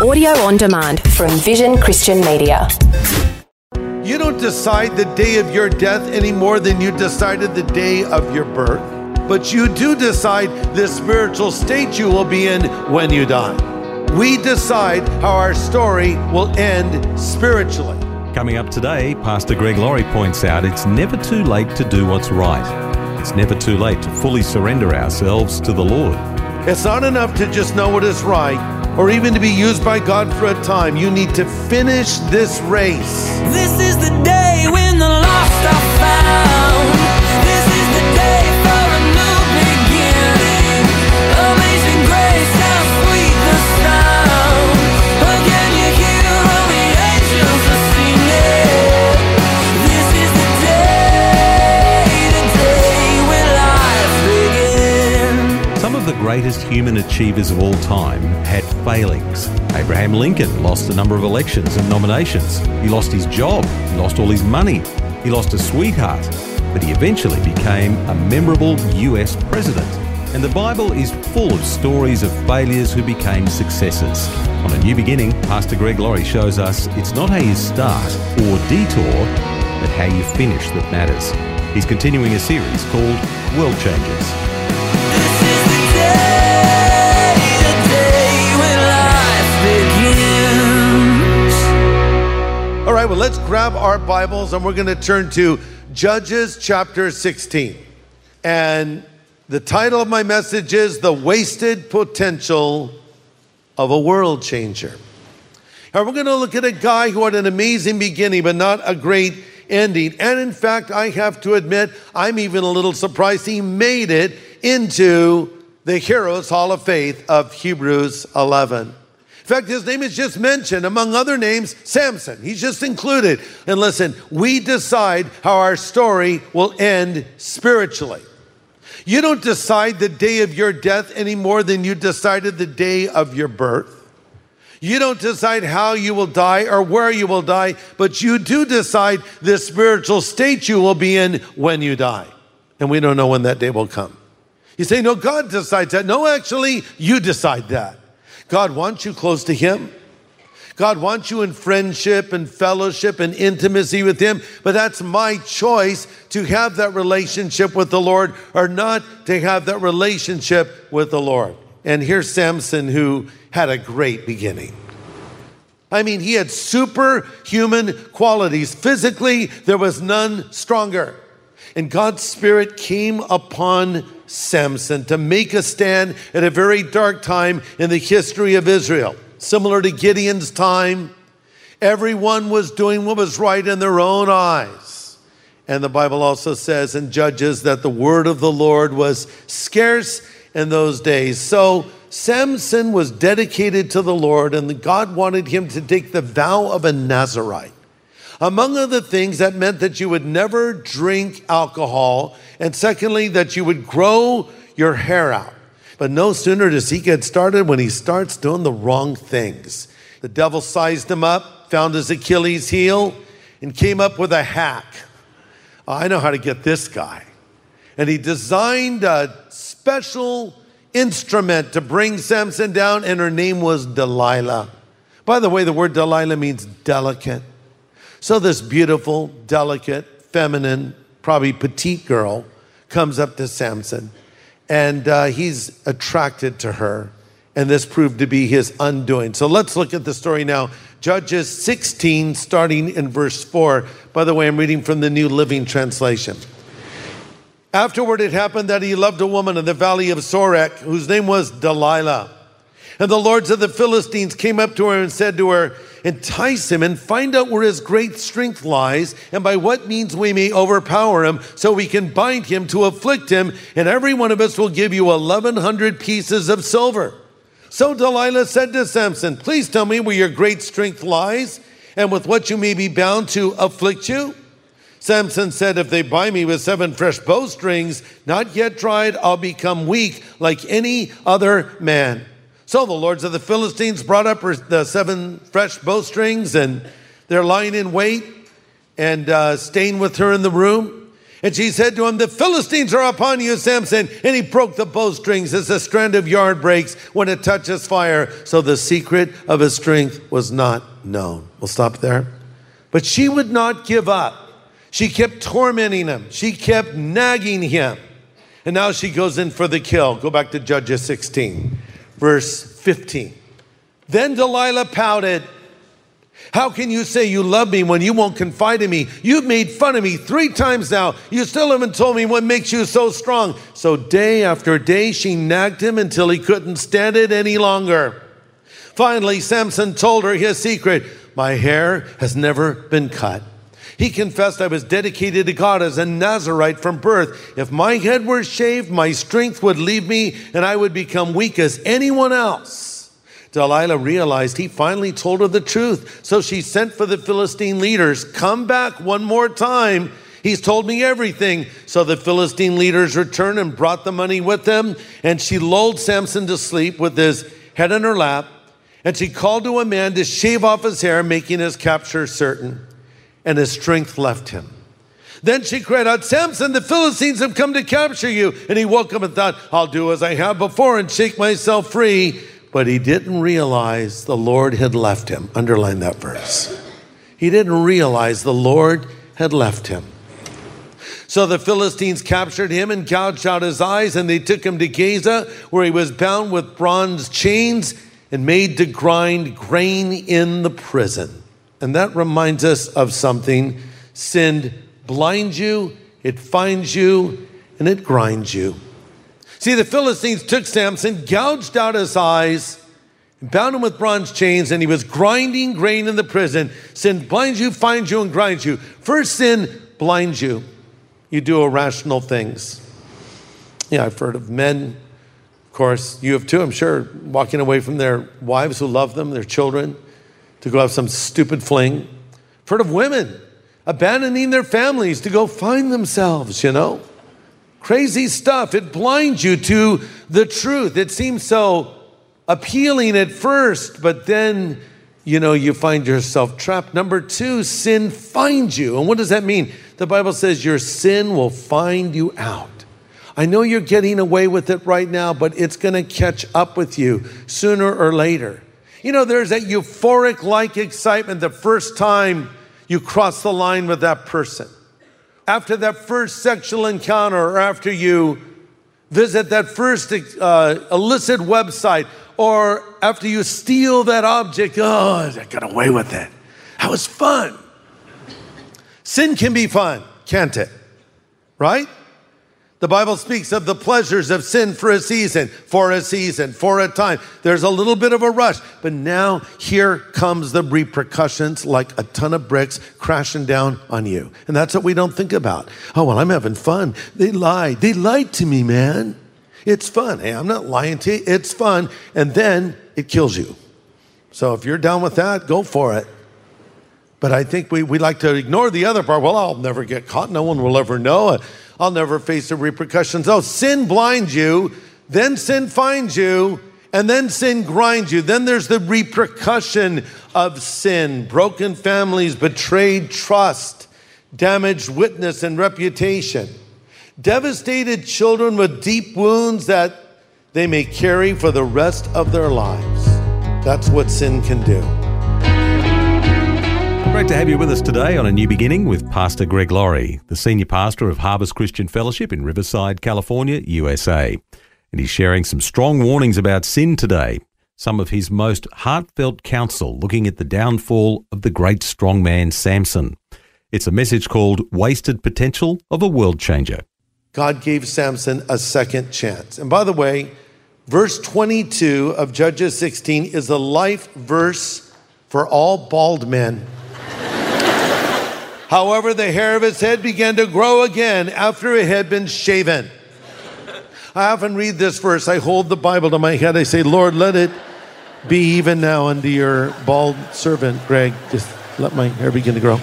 Audio on demand from Vision Christian Media. You don't decide the day of your death any more than you decided the day of your birth, but you do decide the spiritual state you will be in when you die. We decide how our story will end spiritually. Coming up today, Pastor Greg Laurie points out it's never too late to do what's right. It's never too late to fully surrender ourselves to the Lord. It's not enough to just know what is right or even to be used by God for a time. You need to finish this race. This is the day when the lost are found. Greatest human achievers of all time had failings. Abraham Lincoln lost a number of elections and nominations. He lost his job, he lost all his money, he lost a sweetheart, but he eventually became a memorable US president. And the Bible is full of stories of failures who became successes. On A New Beginning, Pastor Greg Laurie shows us it's not how you start or detour, but how you finish that matters. He's continuing a series called World Changers. Right, well, let's grab our Bibles and we're going to turn to Judges chapter 16. And the title of my message is The Wasted Potential of a World Changer. And we're going to look at a guy who had an amazing beginning, but not a great ending. And in fact, I have to admit, I'm even a little surprised he made it into the Heroes Hall of Faith of Hebrews 11. In fact, his name is just mentioned among other names, Samson. He's just included. And listen, we decide how our story will end spiritually. You don't decide the day of your death any more than you decided the day of your birth. You don't decide how you will die or where you will die, but you do decide the spiritual state you will be in when you die. And we don't know when that day will come. You say, no, God decides that. No, actually, you decide that. God wants you close to Him. God wants you in friendship and fellowship and intimacy with Him, but that's my choice to have that relationship with the Lord or not to have that relationship with the Lord. And here's Samson who had a great beginning. I mean, he had superhuman qualities. Physically, there was none stronger. And God's Spirit came upon Samson to make a stand at a very dark time in the history of Israel. Similar to Gideon's time, everyone was doing what was right in their own eyes. And the Bible also says in Judges that the word of the Lord was scarce in those days. So Samson was dedicated to the Lord, and God wanted him to take the vow of a Nazarite. Among other things, that meant that you would never drink alcohol, and secondly, that you would grow your hair out. But no sooner does he get started when he starts doing the wrong things. The devil sized him up, found his Achilles heel, and came up with a hack. Oh, I know how to get this guy. And he designed a special instrument to bring Samson down, and her name was Delilah. By the way, the word Delilah means delicate. So this beautiful, delicate, feminine, probably petite girl comes up to Samson, and uh, he's attracted to her. And this proved to be his undoing. So let's look at the story now. Judges 16, starting in verse 4. By the way, I'm reading from the New Living Translation. Afterward, it happened that he loved a woman in the valley of Sorek, whose name was Delilah. And the lords of the Philistines came up to her and said to her, Entice him and find out where his great strength lies, and by what means we may overpower him, so we can bind him to afflict him, and every one of us will give you 1,100 pieces of silver. So Delilah said to Samson, Please tell me where your great strength lies, and with what you may be bound to afflict you. Samson said, If they buy me with seven fresh bowstrings, not yet dried, I'll become weak like any other man. So the lords of the Philistines brought up the seven fresh bowstrings, and they're lying in wait and uh, staying with her in the room. And she said to him, The Philistines are upon you, Samson. And he broke the bowstrings as a strand of yard breaks when it touches fire. So the secret of his strength was not known. We'll stop there. But she would not give up. She kept tormenting him, she kept nagging him. And now she goes in for the kill. Go back to Judges 16, verse 15. Then Delilah pouted. How can you say you love me when you won't confide in me? You've made fun of me three times now. You still haven't told me what makes you so strong. So day after day, she nagged him until he couldn't stand it any longer. Finally, Samson told her his secret My hair has never been cut. He confessed, I was dedicated to God as a Nazarite from birth. If my head were shaved, my strength would leave me and I would become weak as anyone else. Delilah realized he finally told her the truth. So she sent for the Philistine leaders. Come back one more time. He's told me everything. So the Philistine leaders returned and brought the money with them. And she lulled Samson to sleep with his head in her lap. And she called to a man to shave off his hair, making his capture certain. And his strength left him. Then she cried out, Samson, the Philistines have come to capture you. And he woke up and thought, I'll do as I have before and shake myself free but he didn't realize the Lord had left him. Underline that verse. He didn't realize the Lord had left him. So the Philistines captured him and gouged out his eyes, and they took him to Gaza, where he was bound with bronze chains and made to grind grain in the prison. And that reminds us of something sin blinds you, it finds you, and it grinds you. See, the Philistines took Samson, gouged out his eyes, and bound him with bronze chains, and he was grinding grain in the prison. Sin blinds you, finds you, and grinds you. First sin blinds you. You do irrational things. Yeah, I've heard of men, of course, you have too, I'm sure, walking away from their wives who love them, their children, to go have some stupid fling. I've heard of women abandoning their families to go find themselves, you know. Crazy stuff. It blinds you to the truth. It seems so appealing at first, but then, you know, you find yourself trapped. Number two, sin finds you. And what does that mean? The Bible says your sin will find you out. I know you're getting away with it right now, but it's going to catch up with you sooner or later. You know, there's that euphoric like excitement the first time you cross the line with that person after that first sexual encounter or after you visit that first uh, illicit website or after you steal that object, oh, I got away with it. That was fun. Sin can be fun, can't it? Right? The Bible speaks of the pleasures of sin for a season, for a season, for a time. There's a little bit of a rush, but now here comes the repercussions like a ton of bricks crashing down on you. And that's what we don't think about. Oh, well, I'm having fun. They lied. They lied to me, man. It's fun. Hey, I'm not lying to you. It's fun. And then it kills you. So if you're down with that, go for it. But I think we, we like to ignore the other part. Well, I'll never get caught. No one will ever know. I'll never face the repercussions. Oh, sin blinds you, then sin finds you, and then sin grinds you. Then there's the repercussion of sin broken families, betrayed trust, damaged witness and reputation, devastated children with deep wounds that they may carry for the rest of their lives. That's what sin can do. Great to have you with us today on A New Beginning with Pastor Greg Laurie, the senior pastor of Harvest Christian Fellowship in Riverside, California, USA. And he's sharing some strong warnings about sin today. some of his most heartfelt counsel looking at the downfall of the great strong man Samson. It's a message called Wasted Potential of a World Changer. God gave Samson a second chance. And by the way, verse 22 of Judges 16 is a life verse for all bald men. However, the hair of his head began to grow again after it had been shaven. I often read this verse. I hold the Bible to my head. I say, Lord, let it be even now unto your bald servant, Greg. Just let my hair begin to grow.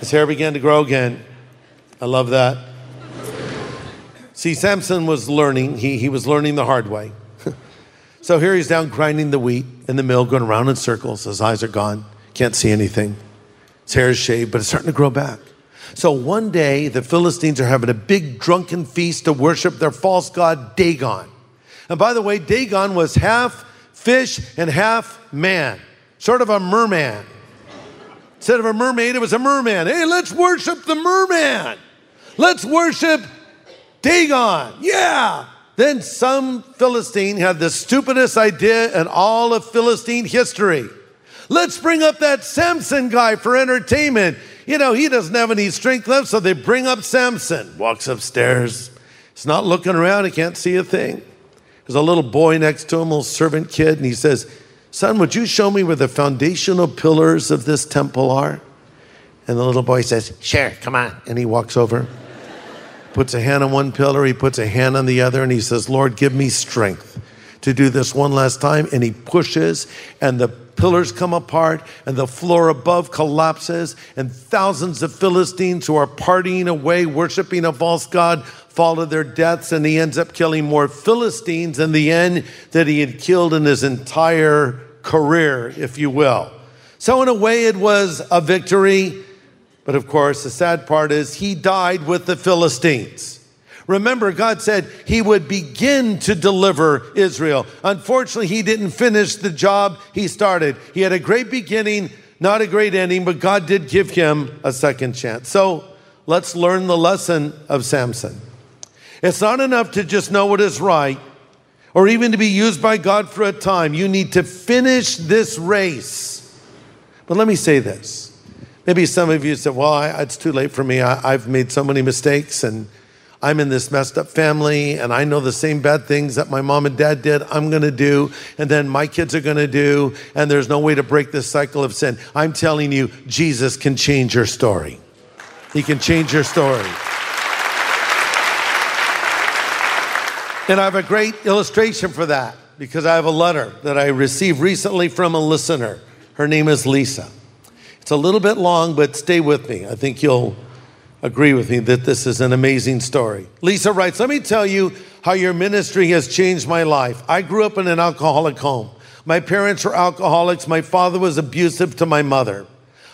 His hair began to grow again. I love that. See, Samson was learning, he, he was learning the hard way. so here he's down grinding the wheat in the mill, going around in circles. His eyes are gone, can't see anything. His hair is shaved, but it's starting to grow back. So one day, the Philistines are having a big drunken feast to worship their false god Dagon. And by the way, Dagon was half fish and half man, sort of a merman. Instead of a mermaid, it was a merman. Hey, let's worship the merman. Let's worship Dagon. Yeah. Then some Philistine had the stupidest idea in all of Philistine history. Let's bring up that Samson guy for entertainment. You know, he doesn't have any strength left, so they bring up Samson. Walks upstairs. He's not looking around, he can't see a thing. There's a little boy next to him, a little servant kid, and he says, Son, would you show me where the foundational pillars of this temple are? And the little boy says, Sure, come on. And he walks over, puts a hand on one pillar, he puts a hand on the other, and he says, Lord, give me strength to do this one last time. And he pushes, and the pillars come apart, and the floor above collapses, and thousands of Philistines who are partying away, worshiping a false god, fall to their deaths, and he ends up killing more Philistines in the end that he had killed in his entire career, if you will. So, in a way, it was a victory. But of course, the sad part is he died with the Philistines. Remember, God said he would begin to deliver Israel. Unfortunately, he didn't finish the job he started. He had a great beginning, not a great ending, but God did give him a second chance. So let's learn the lesson of Samson. It's not enough to just know what is right or even to be used by God for a time. You need to finish this race. But let me say this. Maybe some of you said, well, I, it's too late for me. I, I've made so many mistakes and I'm in this messed up family and I know the same bad things that my mom and dad did, I'm gonna do, and then my kids are gonna do, and there's no way to break this cycle of sin. I'm telling you, Jesus can change your story. He can change your story. And I have a great illustration for that because I have a letter that I received recently from a listener. Her name is Lisa. It's a little bit long, but stay with me. I think you'll agree with me that this is an amazing story. Lisa writes, Let me tell you how your ministry has changed my life. I grew up in an alcoholic home. My parents were alcoholics. My father was abusive to my mother.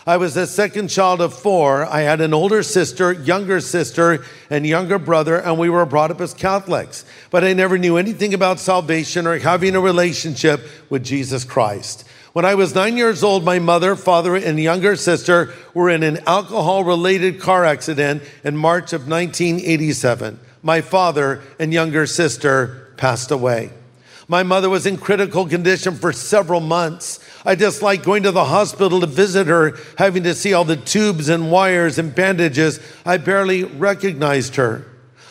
I was the second child of four. I had an older sister, younger sister, and younger brother, and we were brought up as Catholics. But I never knew anything about salvation or having a relationship with Jesus Christ. When I was nine years old, my mother, father, and younger sister were in an alcohol related car accident in March of 1987. My father and younger sister passed away. My mother was in critical condition for several months. I disliked going to the hospital to visit her, having to see all the tubes and wires and bandages. I barely recognized her.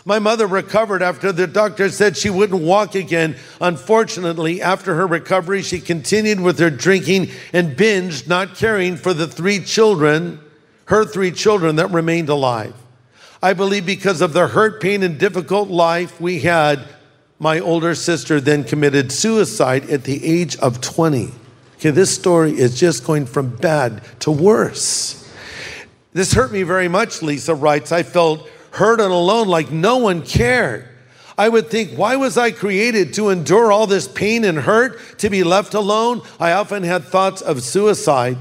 My mother recovered after the doctor said she wouldn't walk again. Unfortunately, after her recovery, she continued with her drinking and binged, not caring for the three children, her three children that remained alive. I believe because of the hurt, pain, and difficult life we had, my older sister then committed suicide at the age of 20. Okay, this story is just going from bad to worse. This hurt me very much, Lisa writes. I felt hurt and alone like no one cared. I would think, why was I created to endure all this pain and hurt, to be left alone? I often had thoughts of suicide.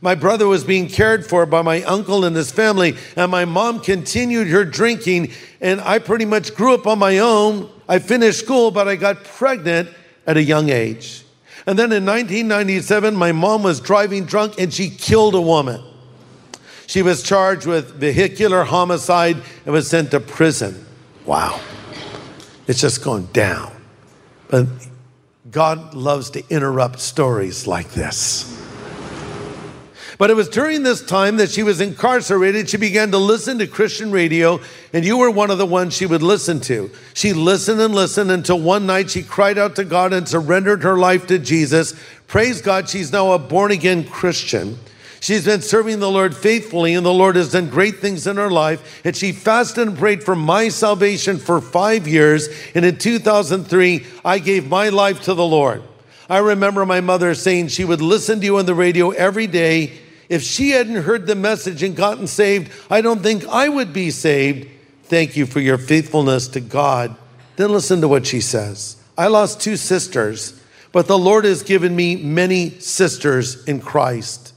My brother was being cared for by my uncle and his family, and my mom continued her drinking, and I pretty much grew up on my own. I finished school, but I got pregnant at a young age. And then in 1997, my mom was driving drunk and she killed a woman. She was charged with vehicular homicide and was sent to prison. Wow. It's just going down. But God loves to interrupt stories like this. But it was during this time that she was incarcerated, she began to listen to Christian radio, and you were one of the ones she would listen to. She listened and listened until one night she cried out to God and surrendered her life to Jesus. Praise God, she's now a born again Christian. She's been serving the Lord faithfully, and the Lord has done great things in her life. And she fasted and prayed for my salvation for five years. And in 2003, I gave my life to the Lord. I remember my mother saying she would listen to you on the radio every day. If she hadn't heard the message and gotten saved, I don't think I would be saved. Thank you for your faithfulness to God. Then listen to what she says. I lost two sisters, but the Lord has given me many sisters in Christ.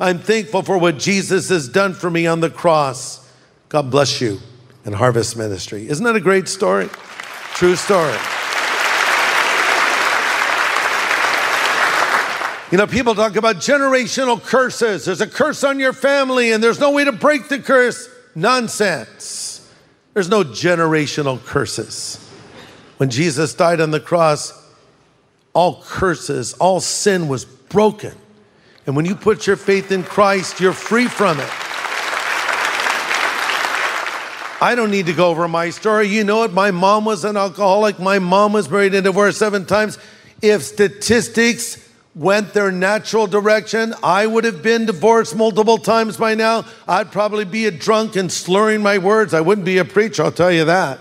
I'm thankful for what Jesus has done for me on the cross. God bless you and Harvest Ministry. Isn't that a great story? True story. You know, people talk about generational curses. There's a curse on your family and there's no way to break the curse. Nonsense. There's no generational curses. When Jesus died on the cross, all curses, all sin was broken. And when you put your faith in Christ, you're free from it. I don't need to go over my story. You know it. My mom was an alcoholic. My mom was married and divorced seven times. If statistics went their natural direction, I would have been divorced multiple times by now. I'd probably be a drunk and slurring my words. I wouldn't be a preacher, I'll tell you that.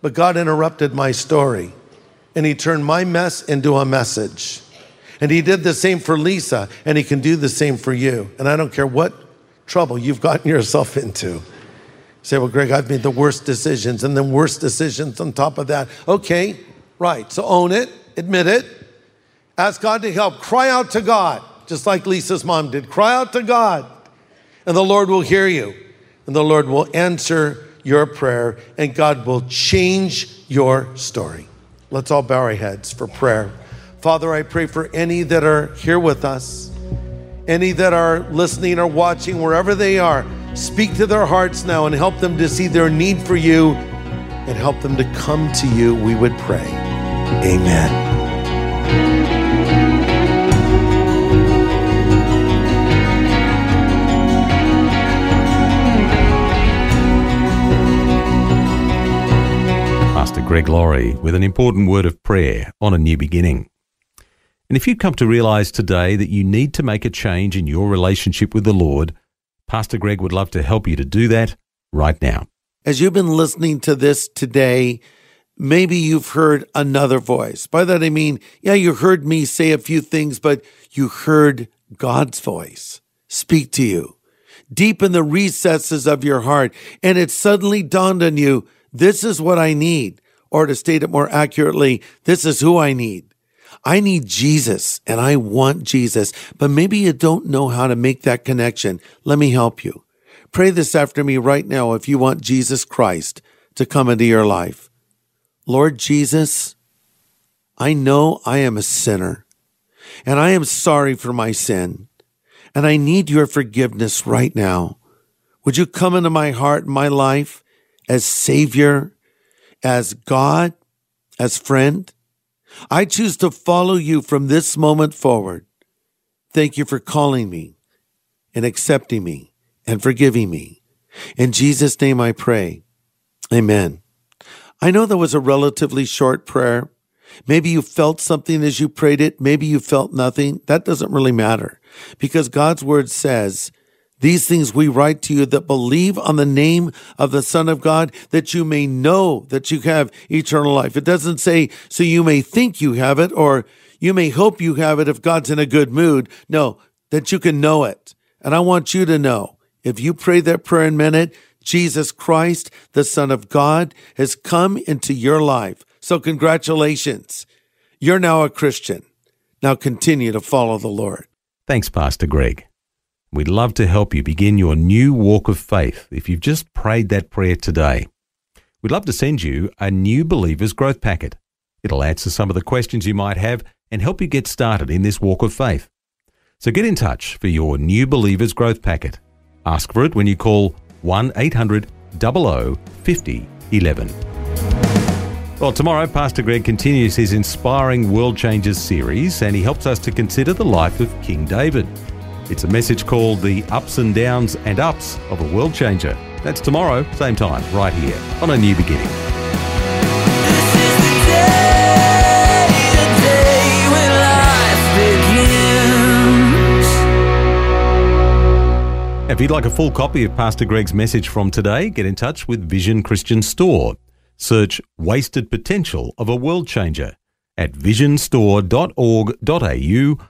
But God interrupted my story and He turned my mess into a message. And He did the same for Lisa, and He can do the same for you. And I don't care what trouble you've gotten yourself into. Say, well, Greg, I've made the worst decisions and then worse decisions on top of that. Okay, right. So own it, admit it, Ask God to help. Cry out to God, just like Lisa's mom did. Cry out to God, and the Lord will hear you, and the Lord will answer your prayer, and God will change your story. Let's all bow our heads for prayer. Father, I pray for any that are here with us, any that are listening or watching, wherever they are. Speak to their hearts now and help them to see their need for you and help them to come to you, we would pray. Amen. Pastor Greg Laurie with an important word of prayer on a new beginning. And if you've come to realize today that you need to make a change in your relationship with the Lord, Pastor Greg would love to help you to do that right now. As you've been listening to this today, maybe you've heard another voice. By that I mean, yeah, you heard me say a few things, but you heard God's voice speak to you deep in the recesses of your heart. And it suddenly dawned on you, this is what I need. Or to state it more accurately, this is who I need. I need Jesus and I want Jesus, but maybe you don't know how to make that connection. Let me help you. Pray this after me right now if you want Jesus Christ to come into your life. Lord Jesus, I know I am a sinner and I am sorry for my sin and I need your forgiveness right now. Would you come into my heart and my life as Savior, as God, as friend? I choose to follow you from this moment forward. Thank you for calling me and accepting me and forgiving me. In Jesus' name I pray. Amen. I know that was a relatively short prayer. Maybe you felt something as you prayed it. Maybe you felt nothing. That doesn't really matter because God's word says, these things we write to you that believe on the name of the Son of God, that you may know that you have eternal life. It doesn't say, so you may think you have it, or you may hope you have it if God's in a good mood. No, that you can know it. And I want you to know, if you pray that prayer in minute, Jesus Christ, the Son of God, has come into your life. So congratulations. You're now a Christian. Now continue to follow the Lord. Thanks, Pastor Greg. We'd love to help you begin your new walk of faith if you've just prayed that prayer today. We'd love to send you a new Believer's Growth Packet. It'll answer some of the questions you might have and help you get started in this walk of faith. So get in touch for your new Believer's Growth Packet. Ask for it when you call 1 800 00 50 11. Well, tomorrow, Pastor Greg continues his Inspiring World Changers series and he helps us to consider the life of King David. It's a message called The Ups and Downs and Ups of a World Changer. That's tomorrow, same time, right here on A New Beginning. This is the day, the day when life begins. If you'd like a full copy of Pastor Greg's message from today, get in touch with Vision Christian Store. Search Wasted Potential of a World Changer at visionstore.org.au